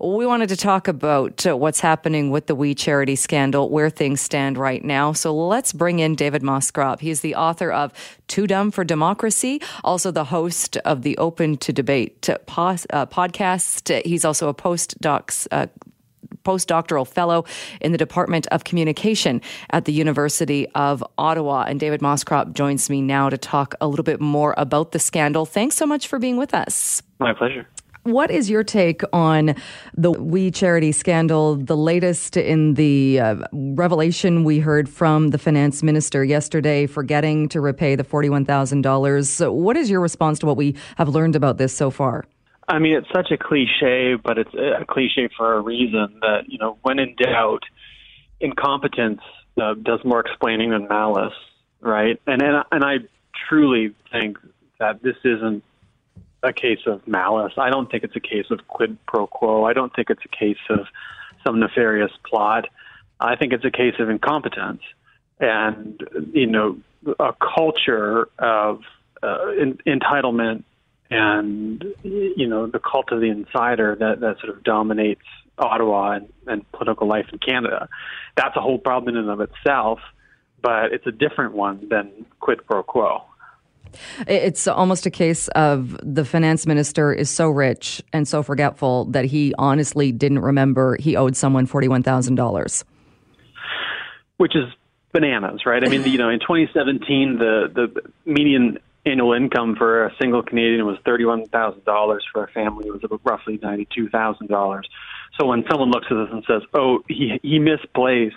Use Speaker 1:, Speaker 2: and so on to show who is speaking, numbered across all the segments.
Speaker 1: We wanted to talk about uh, what's happening with the We Charity scandal, where things stand right now. So let's bring in David Moscrop. He's the author of Too Dumb for Democracy, also the host of the Open to Debate uh, podcast. He's also a postdoc. Uh, postdoctoral fellow in the Department of Communication at the University of Ottawa. And David Moscrop joins me now to talk a little bit more about the scandal. Thanks so much for being with us.
Speaker 2: My pleasure.
Speaker 1: What is your take on the We Charity scandal, the latest in the uh, revelation we heard from the finance minister yesterday forgetting to repay the $41,000? What is your response to what we have learned about this so far?
Speaker 2: I mean, it's such a cliche, but it's a cliche for a reason that, you know, when in doubt, incompetence uh, does more explaining than malice, right? And, and, and I truly think that this isn't a case of malice. I don't think it's a case of quid pro quo. I don't think it's a case of some nefarious plot. I think it's a case of incompetence and you know a culture of uh, in, entitlement and you know the cult of the insider that that sort of dominates Ottawa and, and political life in Canada. That's a whole problem in and of itself, but it's a different one than quid pro quo.
Speaker 1: It's almost a case of the finance minister is so rich and so forgetful that he honestly didn't remember he owed someone $41,000.
Speaker 2: Which is bananas, right? I mean, you know, in 2017, the, the median annual income for a single Canadian was $31,000. For a family, it was roughly $92,000. So when someone looks at this and says, oh, he, he misplaced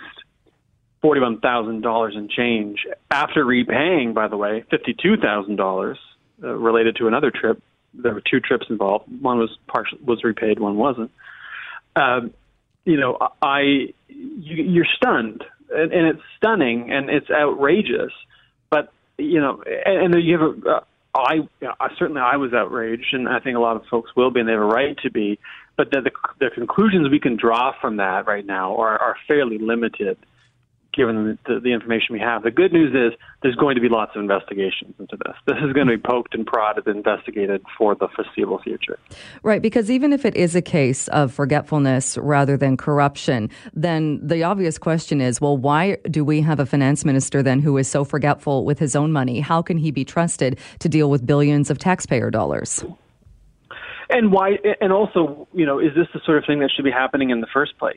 Speaker 2: forty-one thousand dollars in change after repaying, by the way, fifty-two thousand uh, dollars related to another trip. There were two trips involved. One was partial was repaid, one wasn't. Um, you know, I you, you're stunned, and, and it's stunning, and it's outrageous. But you know, and, and you have a. Uh, I, certainly I was outraged, and I think a lot of folks will be, and they have a right to be. But the, the, the conclusions we can draw from that right now are, are fairly limited given the, the, information we have. The good news is there's going to be lots of investigations into this. This is going to be poked and prodded and investigated for the foreseeable future.
Speaker 1: Right, because even if it is a case of forgetfulness rather than corruption, then the obvious question is well, why do we have a finance minister then who is so forgetful with his own money? How can he be trusted to deal with billions of taxpayer dollars?
Speaker 2: And why? And also, you know, is this the sort of thing that should be happening in the first place?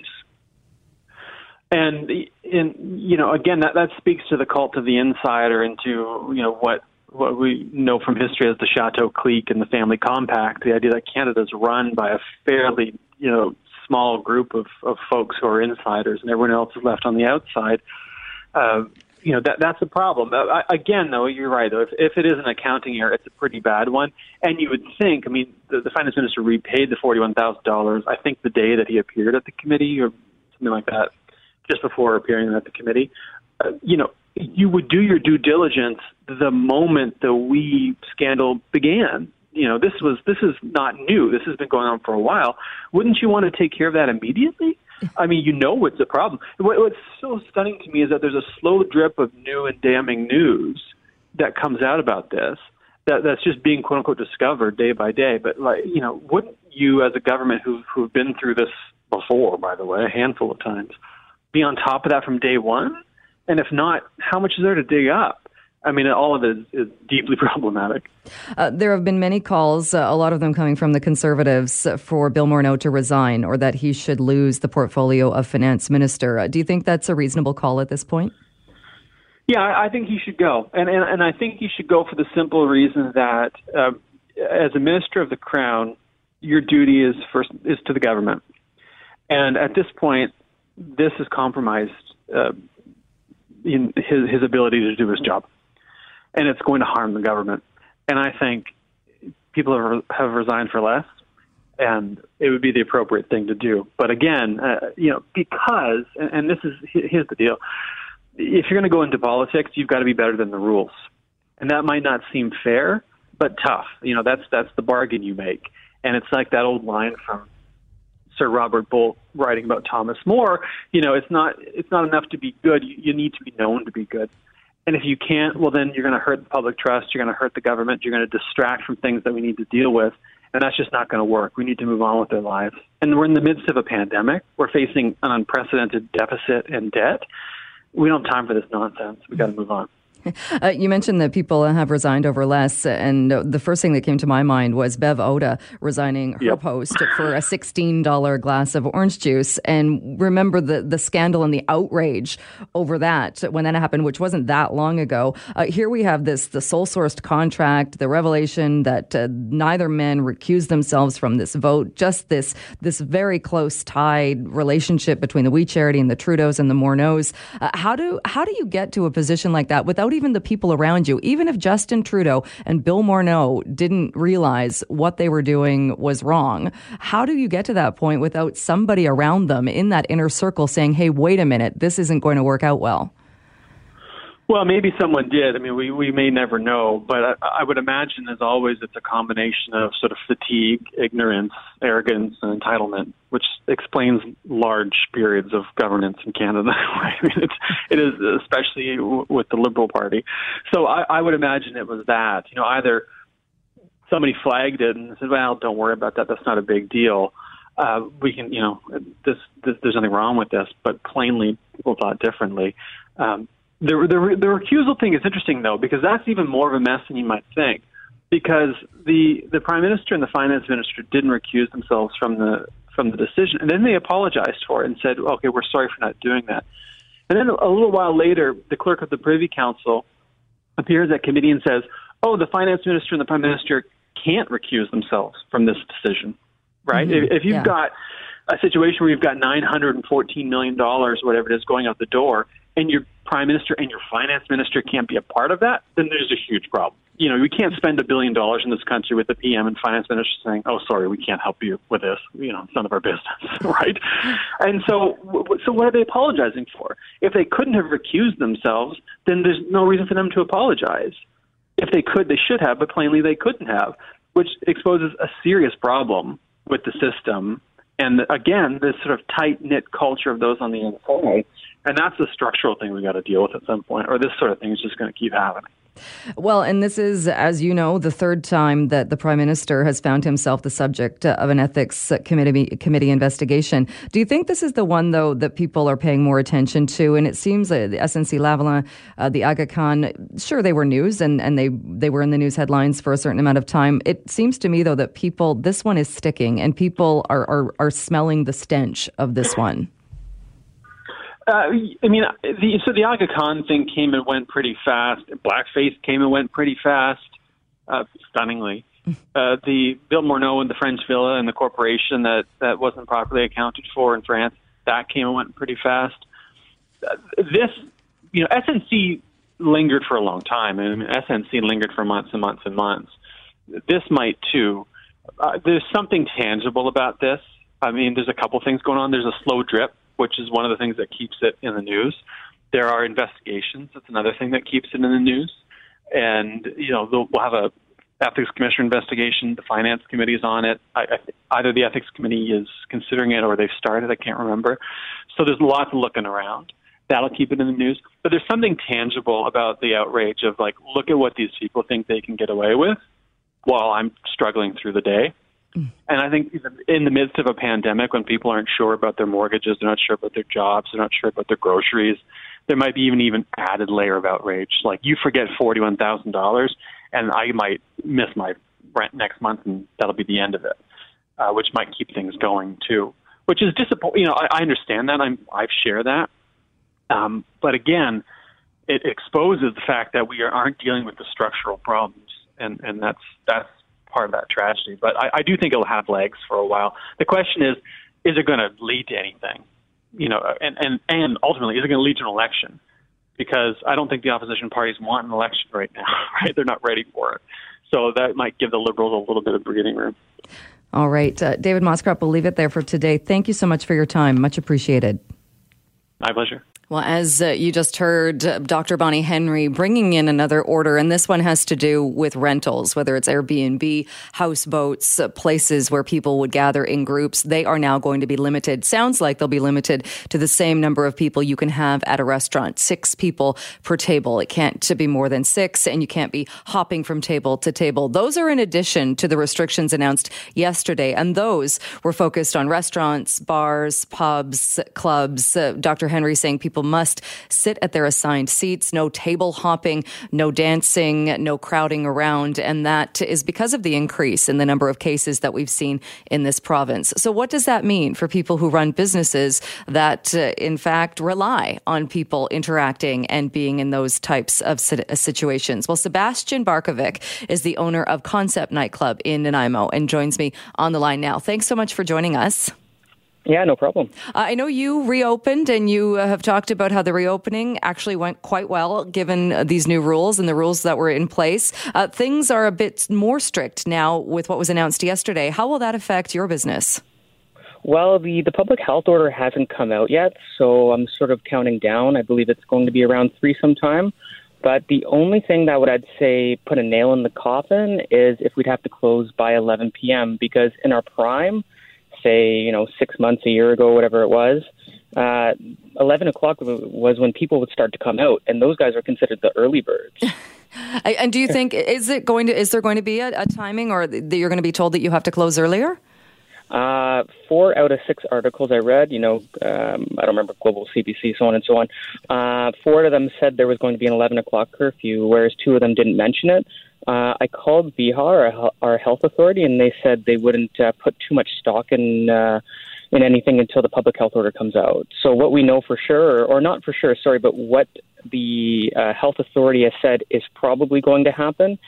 Speaker 2: And in you know again that that speaks to the cult of the insider and to you know what what we know from history as the Chateau clique and the family compact the idea that Canada is run by a fairly you know small group of of folks who are insiders and everyone else is left on the outside uh, you know that that's a problem. Uh, again, though, you're right. Though, if, if it is an accounting error, it's a pretty bad one. And you would think, I mean, the, the finance minister repaid the forty-one thousand dollars. I think the day that he appeared at the committee, or something like that just before appearing at the committee. Uh, you know, you would do your due diligence the moment the we scandal began. You know, this was this is not new. This has been going on for a while. Wouldn't you want to take care of that immediately? I mean, you know what's the problem. What, what's so stunning to me is that there's a slow drip of new and damning news that comes out about this. That that's just being quote unquote discovered day by day. But like, you know, wouldn't you as a government who who've been through this before, by the way, a handful of times, be on top of that from day one? And if not, how much is there to dig up? I mean, all of it is, is deeply problematic.
Speaker 1: Uh, there have been many calls, uh, a lot of them coming from the Conservatives, for Bill Morneau to resign or that he should lose the portfolio of finance minister. Uh, do you think that's a reasonable call at this point?
Speaker 2: Yeah, I think he should go, and and, and I think he should go for the simple reason that uh, as a minister of the crown, your duty is first is to the government, and at this point, this has compromised uh, his his ability to do his job, and it's going to harm the government. And I think people have, have resigned for less, and it would be the appropriate thing to do. But again, uh, you know, because and, and this is here's the deal: if you're going to go into politics, you've got to be better than the rules, and that might not seem fair, but tough. You know, that's that's the bargain you make. And it's like that old line from Sir Robert Bolt writing about Thomas More, you know, it's not it's not enough to be good. You, you need to be known to be good. And if you can't, well, then you're going to hurt the public trust. You're going to hurt the government. You're going to distract from things that we need to deal with. and that's just not going to work. We need to move on with their lives. And we're in the midst of a pandemic. We're facing an unprecedented deficit and debt. We don't have time for this nonsense. We got to move on.
Speaker 1: Uh, you mentioned that people have resigned over less, and the first thing that came to my mind was Bev Oda resigning her
Speaker 2: yep.
Speaker 1: post for a $16 glass of orange juice. And remember the, the scandal and the outrage over that when that happened, which wasn't that long ago. Uh, here we have this the sole sourced contract, the revelation that uh, neither men recused themselves from this vote, just this this very close tied relationship between the We Charity and the Trudeaus and the Morneaus. Uh, how do how do you get to a position like that without even the people around you, even if Justin Trudeau and Bill Morneau didn't realize what they were doing was wrong, how do you get to that point without somebody around them in that inner circle saying, hey, wait a minute, this isn't going to work out well?
Speaker 2: Well, maybe someone did. I mean, we, we may never know, but I, I would imagine, as always, it's a combination of sort of fatigue, ignorance, arrogance, and entitlement, which explains large periods of governance in Canada. I mean, it's, it is especially w- with the Liberal Party. So I, I would imagine it was that. You know, either somebody flagged it and said, "Well, don't worry about that. That's not a big deal." Uh, we can, you know, this, this, there's nothing wrong with this, but plainly people thought differently. Um, the, the the recusal thing is interesting though because that's even more of a mess than you might think because the the prime minister and the finance minister didn't recuse themselves from the from the decision and then they apologized for it and said okay we're sorry for not doing that and then a little while later the clerk of the privy council appears at committee and says oh the finance minister and the prime minister can't recuse themselves from this decision right mm-hmm. if, if you've yeah. got a situation where you've got nine hundred and fourteen million dollars whatever it is going out the door and your prime minister and your finance minister can't be a part of that, then there's a huge problem. You know, we can't spend a billion dollars in this country with the PM and finance minister saying, "Oh, sorry, we can't help you with this." You know, it's none of our business, right? And so, so what are they apologizing for? If they couldn't have recused themselves, then there's no reason for them to apologize. If they could, they should have, but plainly they couldn't have, which exposes a serious problem with the system and again, this sort of tight knit culture of those on the inside. And that's the structural thing we got to deal with at some point, or this sort of thing is just going to keep happening.
Speaker 1: Well, and this is, as you know, the third time that the prime minister has found himself the subject of an ethics committee committee investigation. Do you think this is the one, though, that people are paying more attention to? And it seems that the SNC Lavalin, uh, the Aga Khan, sure they were news and, and they they were in the news headlines for a certain amount of time. It seems to me though that people this one is sticking and people are are, are smelling the stench of this one.
Speaker 2: Uh, I mean, the, so the Aga Khan thing came and went pretty fast. Blackface came and went pretty fast, uh, stunningly. Uh, the Bill Morneau and the French Villa and the corporation that that wasn't properly accounted for in France that came and went pretty fast. Uh, this, you know, SNC lingered for a long time. Mean, SNC lingered for months and months and months. This might too. Uh, there's something tangible about this. I mean, there's a couple things going on. There's a slow drip which is one of the things that keeps it in the news. There are investigations. That's another thing that keeps it in the news. And you know, we'll have a ethics commissioner investigation. The finance committee is on it. I, I, either the ethics committee is considering it or they've started. I can't remember. So there's lots of looking around. That'll keep it in the news. But there's something tangible about the outrage of like, look at what these people think they can get away with while I'm struggling through the day. And I think in the midst of a pandemic, when people aren't sure about their mortgages, they're not sure about their jobs, they're not sure about their groceries, there might be even even added layer of outrage. Like you forget forty one thousand dollars, and I might miss my rent next month, and that'll be the end of it, uh, which might keep things going too. Which is disappointing. You know, I, I understand that. I'm I share that, um, but again, it exposes the fact that we are, aren't dealing with the structural problems, and and that's that's part of that tragedy. But I, I do think it'll have legs for a while. The question is, is it going to lead to anything? You know, and and and ultimately, is it going to lead to an election? Because I don't think the opposition parties want an election right now. Right? They're not ready for it. So that might give the Liberals a little bit of breathing room.
Speaker 1: All right, uh, David Moscrop, we'll leave it there for today. Thank you so much for your time. Much appreciated.
Speaker 2: My pleasure.
Speaker 1: Well, as uh, you just heard, uh, Dr. Bonnie Henry bringing in another order, and this one has to do with rentals, whether it's Airbnb, houseboats, uh, places where people would gather in groups. They are now going to be limited. Sounds like they'll be limited to the same number of people you can have at a restaurant, six people per table. It can't be more than six, and you can't be hopping from table to table. Those are in addition to the restrictions announced yesterday, and those were focused on restaurants, bars, pubs, clubs. Uh, Dr. Henry saying people people must sit at their assigned seats, no table hopping, no dancing, no crowding around. And that is because of the increase in the number of cases that we've seen in this province. So, what does that mean for people who run businesses that, uh, in fact, rely on people interacting and being in those types of situations? Well, Sebastian Barkovic is the owner of Concept Nightclub in Nanaimo and joins me on the line now. Thanks so much for joining us.
Speaker 3: Yeah, no problem.
Speaker 1: Uh, I know you reopened and you uh, have talked about how the reopening actually went quite well given uh, these new rules and the rules that were in place. Uh, things are a bit more strict now with what was announced yesterday. How will that affect your business?
Speaker 3: Well, the, the public health order hasn't come out yet, so I'm sort of counting down. I believe it's going to be around three sometime. But the only thing that would I'd say put a nail in the coffin is if we'd have to close by 11 p.m. because in our prime – say, you know, six months, a year ago, whatever it was, uh, 11 o'clock was when people would start to come out, and those guys are considered the early birds.
Speaker 1: and do you think is it going to is there going to be a, a timing, or that you're going to be told that you have to close earlier?
Speaker 3: Uh, four out of six articles I read, you know, um, I don't remember Global CBC, so on and so on. Uh, four of them said there was going to be an 11 o'clock curfew, whereas two of them didn't mention it. Uh, I called VIHA, our, our health authority, and they said they wouldn't uh, put too much stock in uh, in anything until the public health order comes out. So what we know for sure, or not for sure, sorry, but what the uh, health authority has said is probably going to happen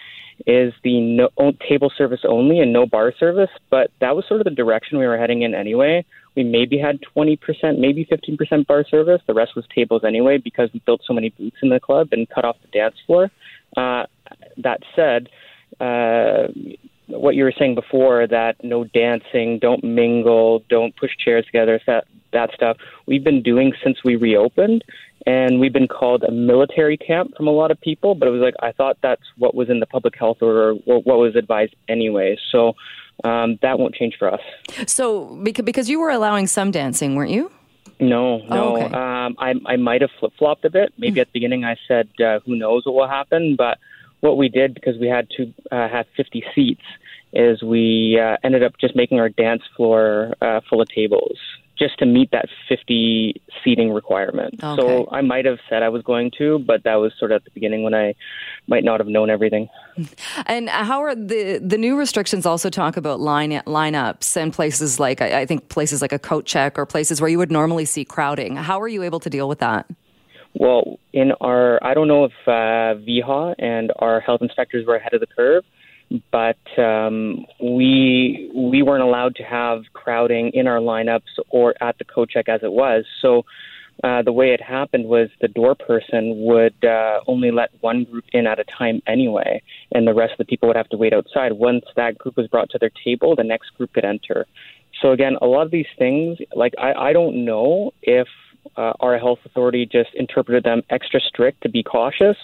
Speaker 3: is the no, table service only and no bar service. But that was sort of the direction we were heading in anyway. We maybe had 20%, maybe 15% bar service. The rest was tables anyway because we built so many booths in the club and cut off the dance floor. Uh, that said, uh, what you were saying before that no dancing, don't mingle, don't push chairs together, that that stuff we've been doing since we reopened, and we've been called a military camp from a lot of people. But it was like I thought that's what was in the public health order, what was advised anyway. So um, that won't change for us.
Speaker 1: So because you were allowing some dancing, weren't you?
Speaker 3: No, no. Oh, okay. um, I I might have flip flopped a bit. Maybe mm. at the beginning I said, uh, "Who knows what will happen?" But what we did because we had to uh, have 50 seats is we uh, ended up just making our dance floor uh, full of tables just to meet that 50 seating requirement. Okay. So I might have said I was going to, but that was sort of at the beginning when I might not have known everything.
Speaker 1: And how are the the new restrictions also talk about line lineups and places like I, I think places like a coat check or places where you would normally see crowding. How are you able to deal with that?
Speaker 3: Well, in our, I don't know if uh, VIHA and our health inspectors were ahead of the curve, but um, we we weren't allowed to have crowding in our lineups or at the coat check as it was. So uh, the way it happened was the door person would uh, only let one group in at a time anyway, and the rest of the people would have to wait outside. Once that group was brought to their table, the next group could enter. So again, a lot of these things, like I, I don't know if uh, our health authority just interpreted them extra strict to be cautious,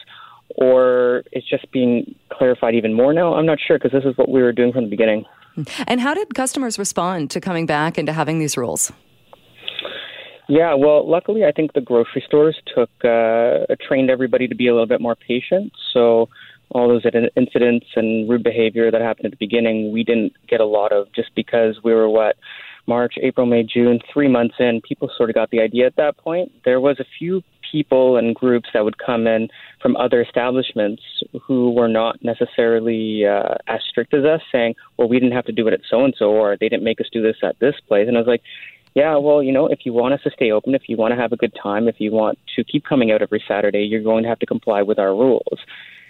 Speaker 3: or it's just being clarified even more now. I'm not sure because this is what we were doing from the beginning.
Speaker 1: And how did customers respond to coming back and to having these rules?
Speaker 3: Yeah, well, luckily, I think the grocery stores took uh, trained everybody to be a little bit more patient. So all those incidents and rude behavior that happened at the beginning, we didn't get a lot of just because we were what March, April, May, June, three months in, people sort of got the idea at that point. There was a few people and groups that would come in from other establishments who were not necessarily uh, as strict as us, saying, "Well, we didn't have to do it at so and so, or they didn't make us do this at this place." And I was like, "Yeah, well, you know, if you want us to stay open, if you want to have a good time, if you want to keep coming out every Saturday, you're going to have to comply with our rules."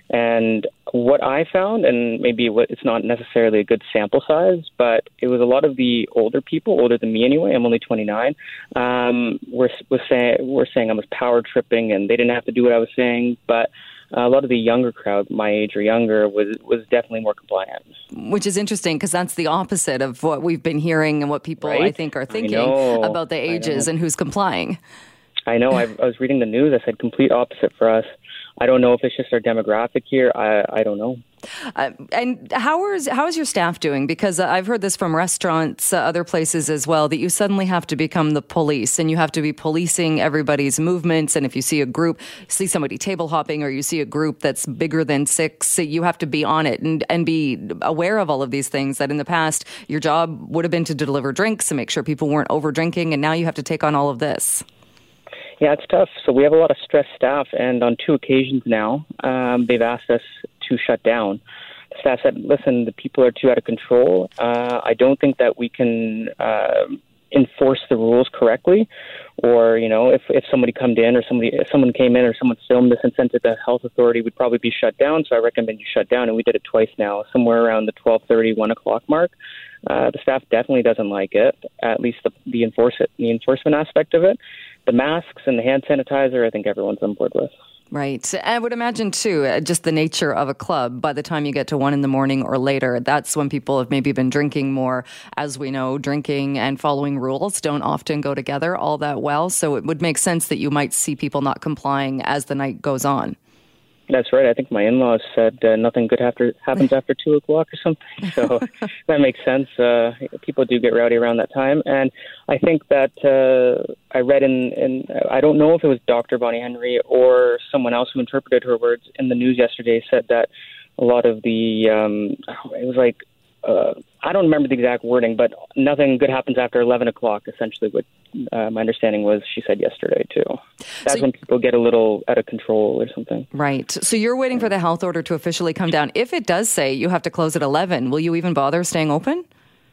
Speaker 3: And what I found, and maybe it's not necessarily a good sample size, but it was a lot of the older people, older than me anyway. I'm only 29. Um, were was saying were saying I was power tripping, and they didn't have to do what I was saying, but a lot of the younger crowd, my age or younger, was was definitely more compliant.
Speaker 1: Which is interesting because that's the opposite of what we've been hearing and what people right? I think are thinking about the ages and who's complying.
Speaker 3: I know. I, I was reading the news. I said complete opposite for us. I don't know if it's just our demographic here. I, I don't know.
Speaker 1: Uh, and how is how is your staff doing? Because uh, I've heard this from restaurants, uh, other places as well, that you suddenly have to become the police, and you have to be policing everybody's movements. And if you see a group, see somebody table hopping, or you see a group that's bigger than six, you have to be on it and and be aware of all of these things. That in the past, your job would have been to deliver drinks and make sure people weren't over drinking, and now you have to take on all of this.
Speaker 3: Yeah, it's tough. So we have a lot of stressed staff, and on two occasions now, um, they've asked us to shut down. The staff said, "Listen, the people are too out of control. Uh, I don't think that we can uh, enforce the rules correctly, or you know, if if somebody come in or somebody if someone came in or someone filmed this and sent it to the health authority, we'd probably be shut down. So I recommend you shut down, and we did it twice now, somewhere around the twelve thirty, one o'clock mark. Uh, the staff definitely doesn't like it, at least the the enforce it, the enforcement aspect of it the masks and the hand sanitizer, I think everyone's on board with.
Speaker 1: Right. I would imagine, too, uh, just the nature of a club. By the time you get to one in the morning or later, that's when people have maybe been drinking more. As we know, drinking and following rules don't often go together all that well. So it would make sense that you might see people not complying as the night goes on.
Speaker 3: That's right. I think my in-laws said uh, nothing good after happens after two o'clock or something. So that makes sense. Uh, people do get rowdy around that time, and I think that uh, I read in, in I don't know if it was Dr. Bonnie Henry or someone else who interpreted her words in the news yesterday said that a lot of the um, it was like uh, I don't remember the exact wording, but nothing good happens after 11 o'clock, essentially, what uh, my understanding was she said yesterday, too. That's so, when people get a little out of control or something.
Speaker 1: Right. So you're waiting for the health order to officially come down. If it does say you have to close at 11, will you even bother staying open?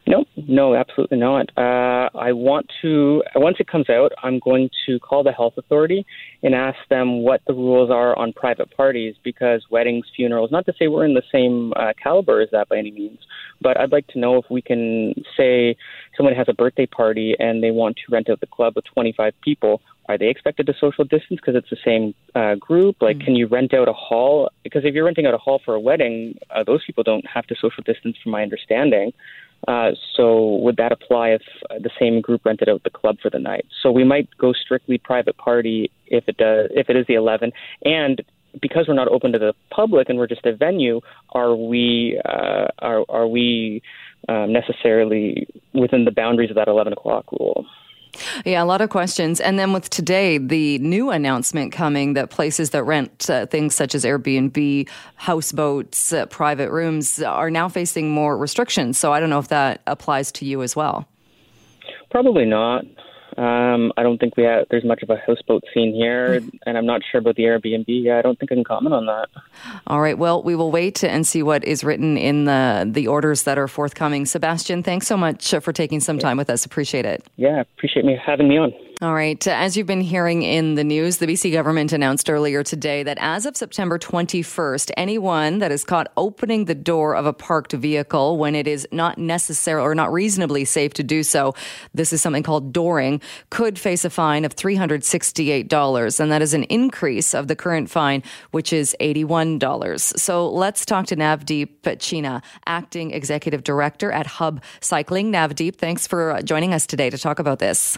Speaker 3: No, no, absolutely not. Uh, I want to, once it comes out, I'm going to call the health authority and ask them what the rules are on private parties because weddings, funerals, not to say we're in the same uh, caliber as that by any means, but I'd like to know if we can say someone has a birthday party and they want to rent out the club with 25 people. Are they expected to social distance because it's the same uh, group? Like, mm-hmm. can you rent out a hall? Because if you're renting out a hall for a wedding, uh, those people don't have to social distance, from my understanding. Uh, so would that apply if the same group rented out the club for the night? So we might go strictly private party if it does if it is the 11, and because we're not open to the public and we're just a venue, are we uh, are are we um, necessarily within the boundaries of that 11 o'clock rule?
Speaker 1: Yeah, a lot of questions. And then with today, the new announcement coming that places that rent uh, things such as Airbnb, houseboats, uh, private rooms are now facing more restrictions. So I don't know if that applies to you as well.
Speaker 3: Probably not. Um, I don't think we have. There's much of a houseboat scene here, and I'm not sure about the Airbnb. I don't think I can comment on that.
Speaker 1: All right. Well, we will wait and see what is written in the the orders that are forthcoming. Sebastian, thanks so much for taking some time with us. Appreciate it.
Speaker 3: Yeah, appreciate me having me on.
Speaker 1: All right. As you've been hearing in the news, the BC government announced earlier today that as of September 21st, anyone that is caught opening the door of a parked vehicle when it is not necessary or not reasonably safe to do so, this is something called dooring, could face a fine of $368. And that is an increase of the current fine, which is $81. So let's talk to Navdeep Chhina, acting executive director at Hub Cycling. Navdeep, thanks for joining us today to talk about this.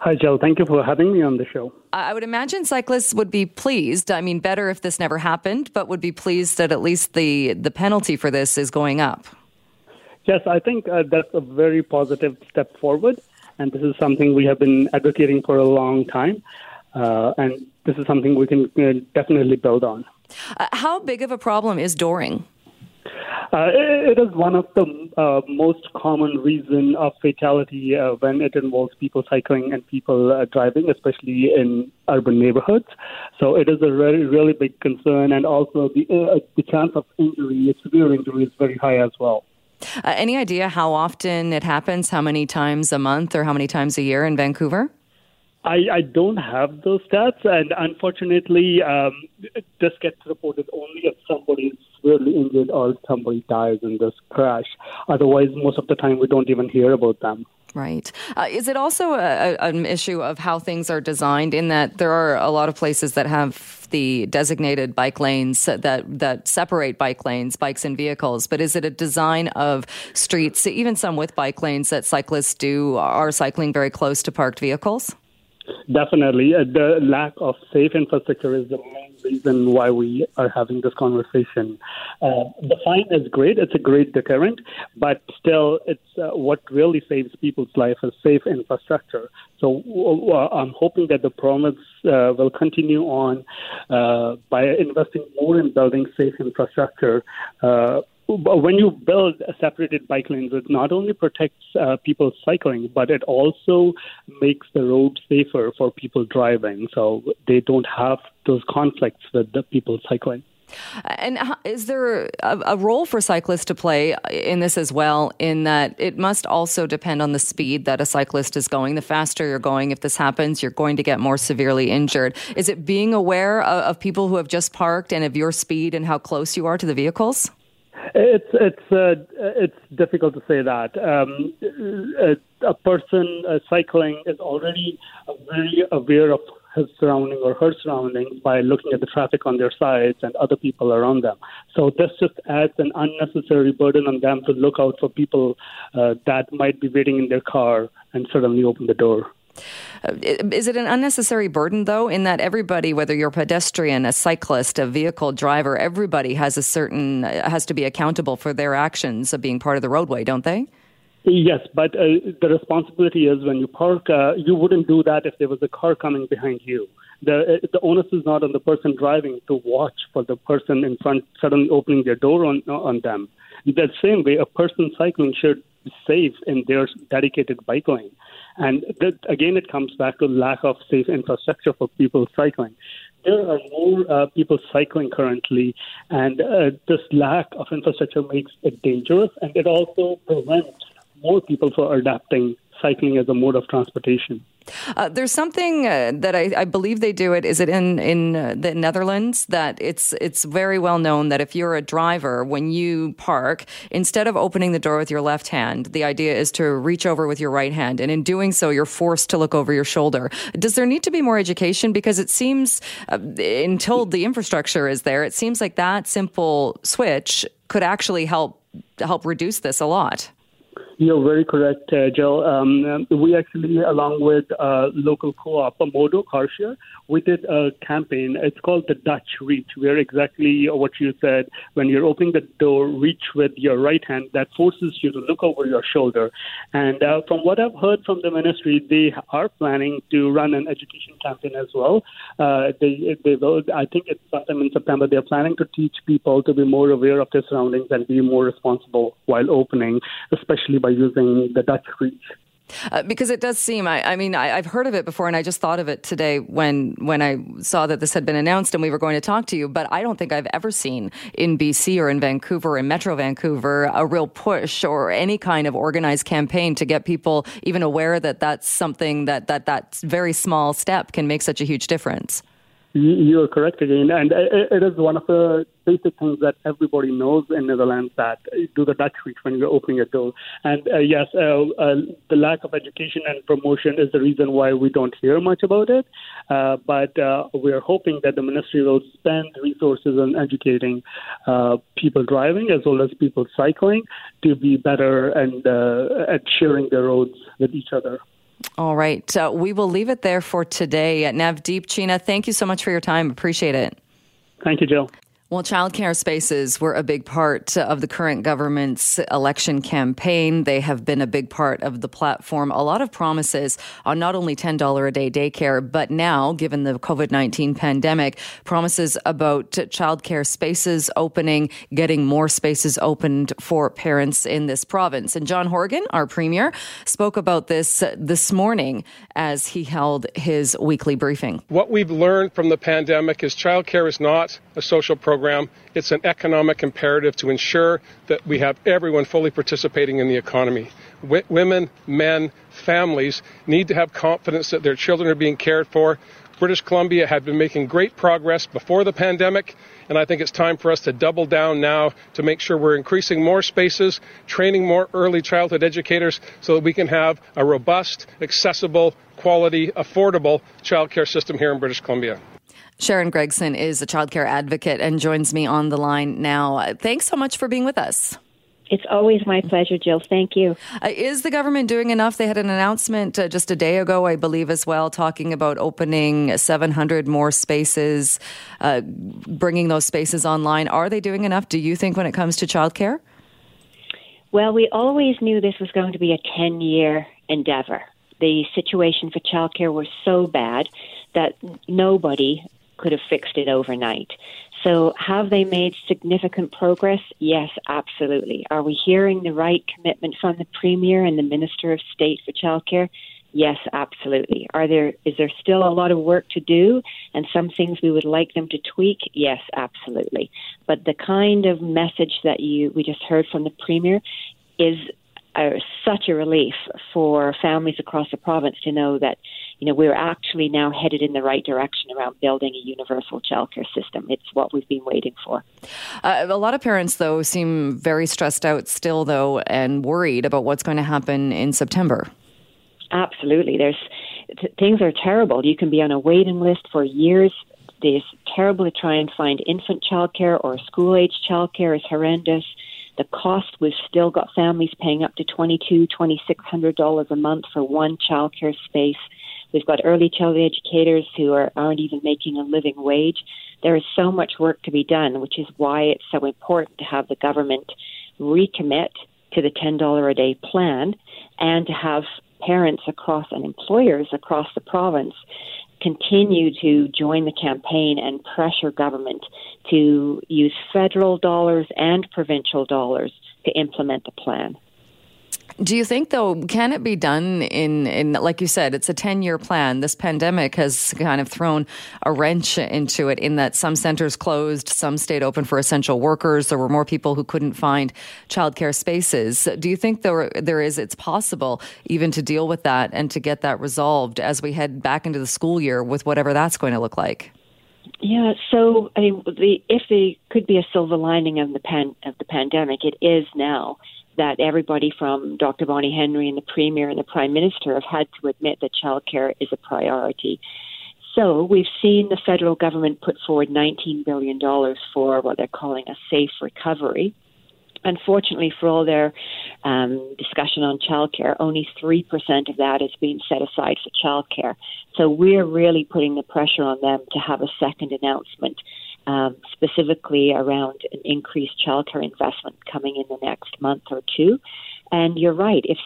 Speaker 4: Hi, Jill. Thank you for having me on the show.
Speaker 1: I would imagine cyclists would be pleased. I mean, better if this never happened, but would be pleased that at least the, the penalty for this is going up.
Speaker 4: Yes, I think uh, that's a very positive step forward. And this is something we have been advocating for a long time. Uh, and this is something we can uh, definitely build on.
Speaker 1: Uh, how big of a problem is dooring?
Speaker 4: Uh, it is one of the uh, most common reason of fatality uh, when it involves people cycling and people uh, driving, especially in urban neighborhoods. So it is a really, really big concern, and also the uh, the chance of injury, severe injury, is very high as well.
Speaker 1: Uh, any idea how often it happens? How many times a month, or how many times a year in Vancouver?
Speaker 4: I, I don't have those stats, and unfortunately, um, this gets reported only if somebody is severely injured or somebody dies in this crash. Otherwise, most of the time, we don't even hear about them.
Speaker 1: Right. Uh, is it also a, an issue of how things are designed in that there are a lot of places that have the designated bike lanes that that separate bike lanes, bikes and vehicles, but is it a design of streets, even some with bike lanes that cyclists do are cycling very close to parked vehicles?
Speaker 4: Definitely. Uh, the lack of safe infrastructure is the main reason why we are having this conversation. Uh, the fine is great. It's a great deterrent, but still, it's uh, what really saves people's life is safe infrastructure. So uh, I'm hoping that the promise uh, will continue on uh, by investing more in building safe infrastructure when you build separated bike lanes, it not only protects uh, people cycling, but it also makes the road safer for people driving. So they don't have those conflicts with the people cycling.
Speaker 1: And is there a, role for cyclists to play in this as well? In that it must also depend on the speed that a cyclist is going. The faster you're going, if this happens, you're going to get more severely injured. Is it being aware of people who have just parked and of your speed and how close you are to the vehicles?
Speaker 4: It's it's uh, it's difficult to say that. Um, a, a person uh, cycling is already very aware of his surrounding or her surroundings by looking at the traffic on their sides and other people around them. So this just adds an unnecessary burden on them to look out for people uh, that might be waiting in their car and suddenly open the door.
Speaker 1: Is it an unnecessary burden, though, in that everybody, whether you're a pedestrian, a cyclist, a vehicle driver, everybody has a certain uh, has to be accountable for their actions of being part of the roadway, don't they?
Speaker 4: Yes, but uh, the responsibility is when you park, uh, you wouldn't do that if there was a car coming behind you. The, uh, the onus is not on the person driving to watch for the person in front suddenly opening their door on on them. The same way, a person cycling should be safe in their dedicated bike lane. And that, again, it comes back to lack of safe infrastructure for people cycling. There are more uh, people cycling currently, and uh, this lack of infrastructure makes it dangerous, and it also prevents more people from adapting cycling as a mode of transportation.
Speaker 1: Uh, there's something uh, that I, I, believe they do it. Is it in in uh, the Netherlands that it's it's very well known that if you're a driver, when you park, instead of opening the door with your left hand, the idea is to reach over with your right hand, and in doing so, you're forced to look over your shoulder. Does there need to be more education? Because it seems uh, until the infrastructure is there, it seems like that simple switch could actually help help reduce this a lot.
Speaker 4: You're very correct, uh, Jill. Um, we actually, along with uh, local co-op Modo Carshare, we did a campaign. It's called the Dutch Reach, where exactly what you said. When you're opening the door, reach with your right hand. That forces you to look over your shoulder. And uh, from what I've heard from the ministry, they are planning to run an education campaign as well. Uh, they, they will. I think it's sometime in September. They're planning to teach people to be more aware of their surroundings and be more responsible while opening, especially by using the Dutch reach.
Speaker 1: Uh, because it does seem, I, I mean, I, have heard of it before, and I just thought of it today when when I saw that this had been announced and we were going to talk to you. But I don't think I've ever seen in BC or in Vancouver, in Metro Vancouver, a real push or any kind of organized campaign to get people even aware that that's something that that that very small step can make such a huge difference.
Speaker 4: You are correct again, and it is one of the basic things that everybody knows in Netherlands that do the Dutch reach when you're opening a door. And uh, yes, uh, uh, the lack of education and promotion is the reason why we don't hear much about it. Uh, but uh, we are hoping that the ministry will spend resources on educating uh, people driving as well as people cycling to be better and at sharing the roads with each other.
Speaker 1: All right. We will leave it there for today. Navdeep Chhina, thank you so much for your time. Appreciate it.
Speaker 4: Thank you, Jill.
Speaker 1: Well, childcare spaces were a big part of the current government's election campaign. They have been a big part of the platform. A lot of promises on not only $10 a day daycare, but now, given the COVID 19 pandemic, promises about childcare spaces opening, getting more spaces opened for parents in this province. And John Horgan, our premier, spoke about this this morning as he held his weekly briefing.
Speaker 5: What we've learned from the pandemic is childcare is not a social program program. It's an economic imperative to ensure that we have everyone fully participating in the economy. W- women, men, families need to have confidence that their children are being cared for. British Columbia had been making great progress before the pandemic, and I think it's time for us to double down now to make sure we're increasing more spaces, training more early childhood educators so that we can have a robust, accessible, quality, affordable childcare system here in British Columbia.
Speaker 1: Sharon Gregson is a childcare advocate and joins me on the line now. Thanks so much for being with us.
Speaker 6: It's always my pleasure, Jill. Thank you.
Speaker 1: Uh, is the government doing enough? They had an announcement uh, just a day ago, I believe, as well, talking about opening 700 more spaces, uh, bringing those spaces online. Are they doing enough, do you think, when it comes to childcare?
Speaker 6: Well, we always knew this was going to be a 10 year endeavor. The situation for childcare was so bad that nobody could have fixed it overnight. So, have they made significant progress? Yes, absolutely. Are we hearing the right commitment from the Premier and the Minister of State for Childcare? Yes, absolutely. Are there is there still a lot of work to do and some things we would like them to tweak? Yes, absolutely. But the kind of message that you we just heard from the premier is such a relief for families across the province to know that you know we're actually now headed in the right direction around building a universal childcare system. It's what we've been waiting for.
Speaker 1: Uh, a lot of parents, though, seem very stressed out still, though, and worried about what's going to happen in September.
Speaker 6: Absolutely, there's t- things are terrible. You can be on a waiting list for years. It's terrible to try and find infant childcare or school age childcare is horrendous the cost we've still got families paying up to twenty two, twenty six hundred dollars a month for one childcare space. We've got early childhood educators who are, aren't even making a living wage. There is so much work to be done, which is why it's so important to have the government recommit to the $10 a day plan and to have parents across and employers across the province continue to join the campaign and pressure government to use federal dollars and provincial dollars to implement the plan.
Speaker 1: Do you think, though, can it be done in, in like you said, it's a 10 year plan? This pandemic has kind of thrown a wrench into it in that some centers closed, some stayed open for essential workers. There were more people who couldn't find childcare spaces. Do you think there, there is, it's possible even to deal with that and to get that resolved as we head back into the school year with whatever that's going to look like?
Speaker 6: Yeah, so I mean, the, if there could be a silver lining of the pan, of the pandemic, it is now that everybody from Dr. Bonnie Henry and the Premier and the Prime Minister have had to admit that childcare is a priority. So we've seen the federal government put forward $19 billion for what they're calling a safe recovery. Unfortunately, for all their um, discussion on childcare, only 3% of that is being set aside for childcare. So we're really putting the pressure on them to have a second announcement um, specifically around an increased childcare investment coming in the next month or two. And you're right, if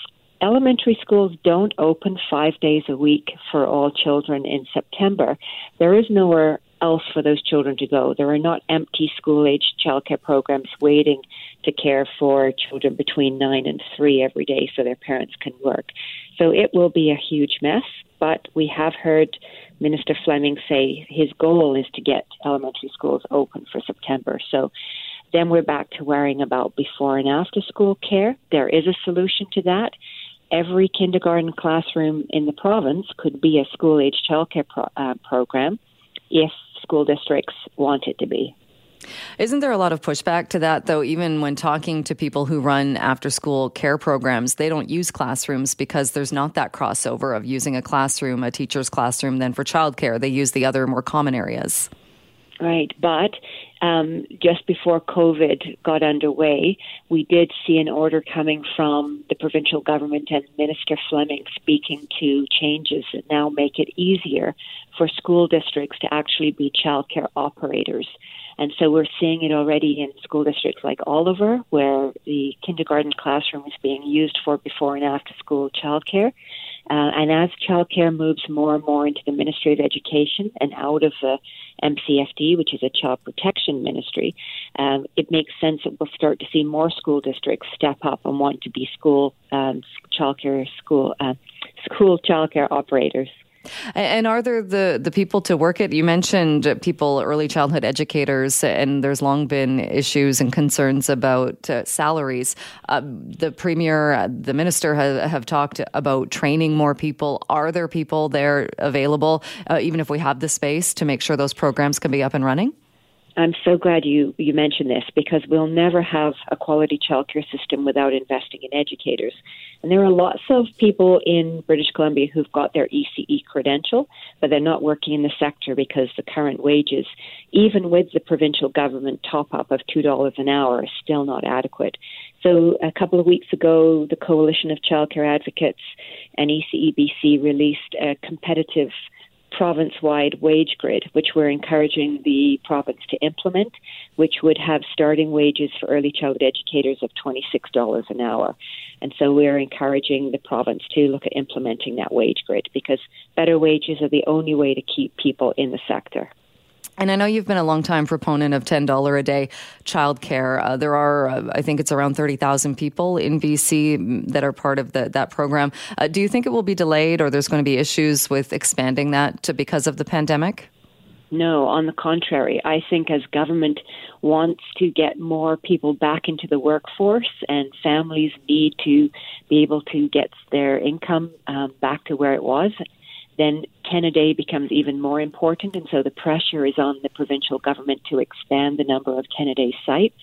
Speaker 6: elementary schools don't open five days a week for all children in September, there is nowhere else for those children to go. There are not empty school age childcare programs waiting to care for children between nine and three every day so their parents can work. So it will be a huge mess, but we have heard Minister Fleming say his goal is to get elementary schools open for September. So then we're back to worrying about before and after school care. There is a solution to that. Every kindergarten classroom in the province could be a school age childcare pro- uh, program if school districts want it to be.
Speaker 1: Isn't there a lot of pushback to that, though? Even when talking to people who run after school care programs, they don't use classrooms because there's not that crossover of using a classroom, a teacher's classroom, then for childcare. They use the other more common areas.
Speaker 6: Right, but um, just before COVID got underway, we did see an order coming from the provincial government and Minister Fleming speaking to changes that now make it easier for school districts to actually be childcare operators. And so we're seeing it already in school districts like Oliver, where the kindergarten classroom is being used for before and after school childcare. Uh, and as childcare moves more and more into the Ministry of Education and out of the MCFD, which is a child protection ministry, um, it makes sense that we'll start to see more school districts step up and want to be school um, childcare school uh, school childcare operators.
Speaker 1: And are there the, the people to work it? You mentioned people, early childhood educators, and there's long been issues and concerns about uh, salaries. Uh, the premier, uh, the minister have, talked about training more people. Are there people there available, uh, even if we have the space, to make sure those programs can be up and running?
Speaker 6: I'm so glad you, you mentioned this because we'll never have a quality childcare system without investing in educators. And there are lots of people in British Columbia who've got their ECE credential, but they're not working in the sector because the current wages, even with the provincial government top up of $2 an hour, is still not adequate. So a couple of weeks ago, the Coalition of Childcare Advocates and ECEBC released a competitive province-wide wage grid, which we're encouraging the province to implement, which would have starting wages for early childhood educators of $26 an hour. And so we're encouraging the province to look at implementing that wage grid because better wages are the only way to keep people in the sector.
Speaker 1: And I know you've been a long time proponent of $10 a day childcare. Uh, there are, uh, I think it's around 30,000 people in BC that are part of the, that program. Uh, do you think it will be delayed or there's going to be issues with expanding that to, because of the pandemic?
Speaker 6: No, on the contrary. I think as government wants to get more people back into the workforce and families need to be able to get their income um, back to where it was, then 10 a day becomes even more important. And so the pressure is on the provincial government to expand the number of 10 a day sites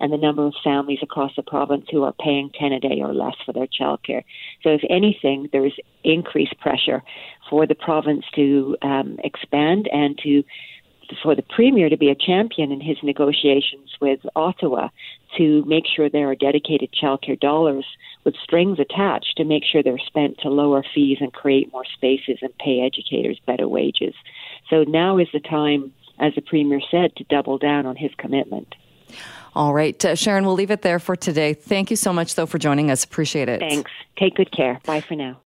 Speaker 6: and the number of families across the province who are paying 10 a day or less for their childcare. So, if anything, there is increased pressure for the province to um, expand and to for the premier to be a champion in his negotiations with Ottawa to make sure there are dedicated childcare dollars with strings attached to make sure they're spent to lower fees and create more spaces and pay educators better wages. So now is the time, as the Premier said, to double down on his commitment.
Speaker 1: All right. Uh, Sharon, we'll leave it there for today. Thank you so much, though, for joining us. Appreciate it.
Speaker 6: Thanks. Take good care. Bye for now.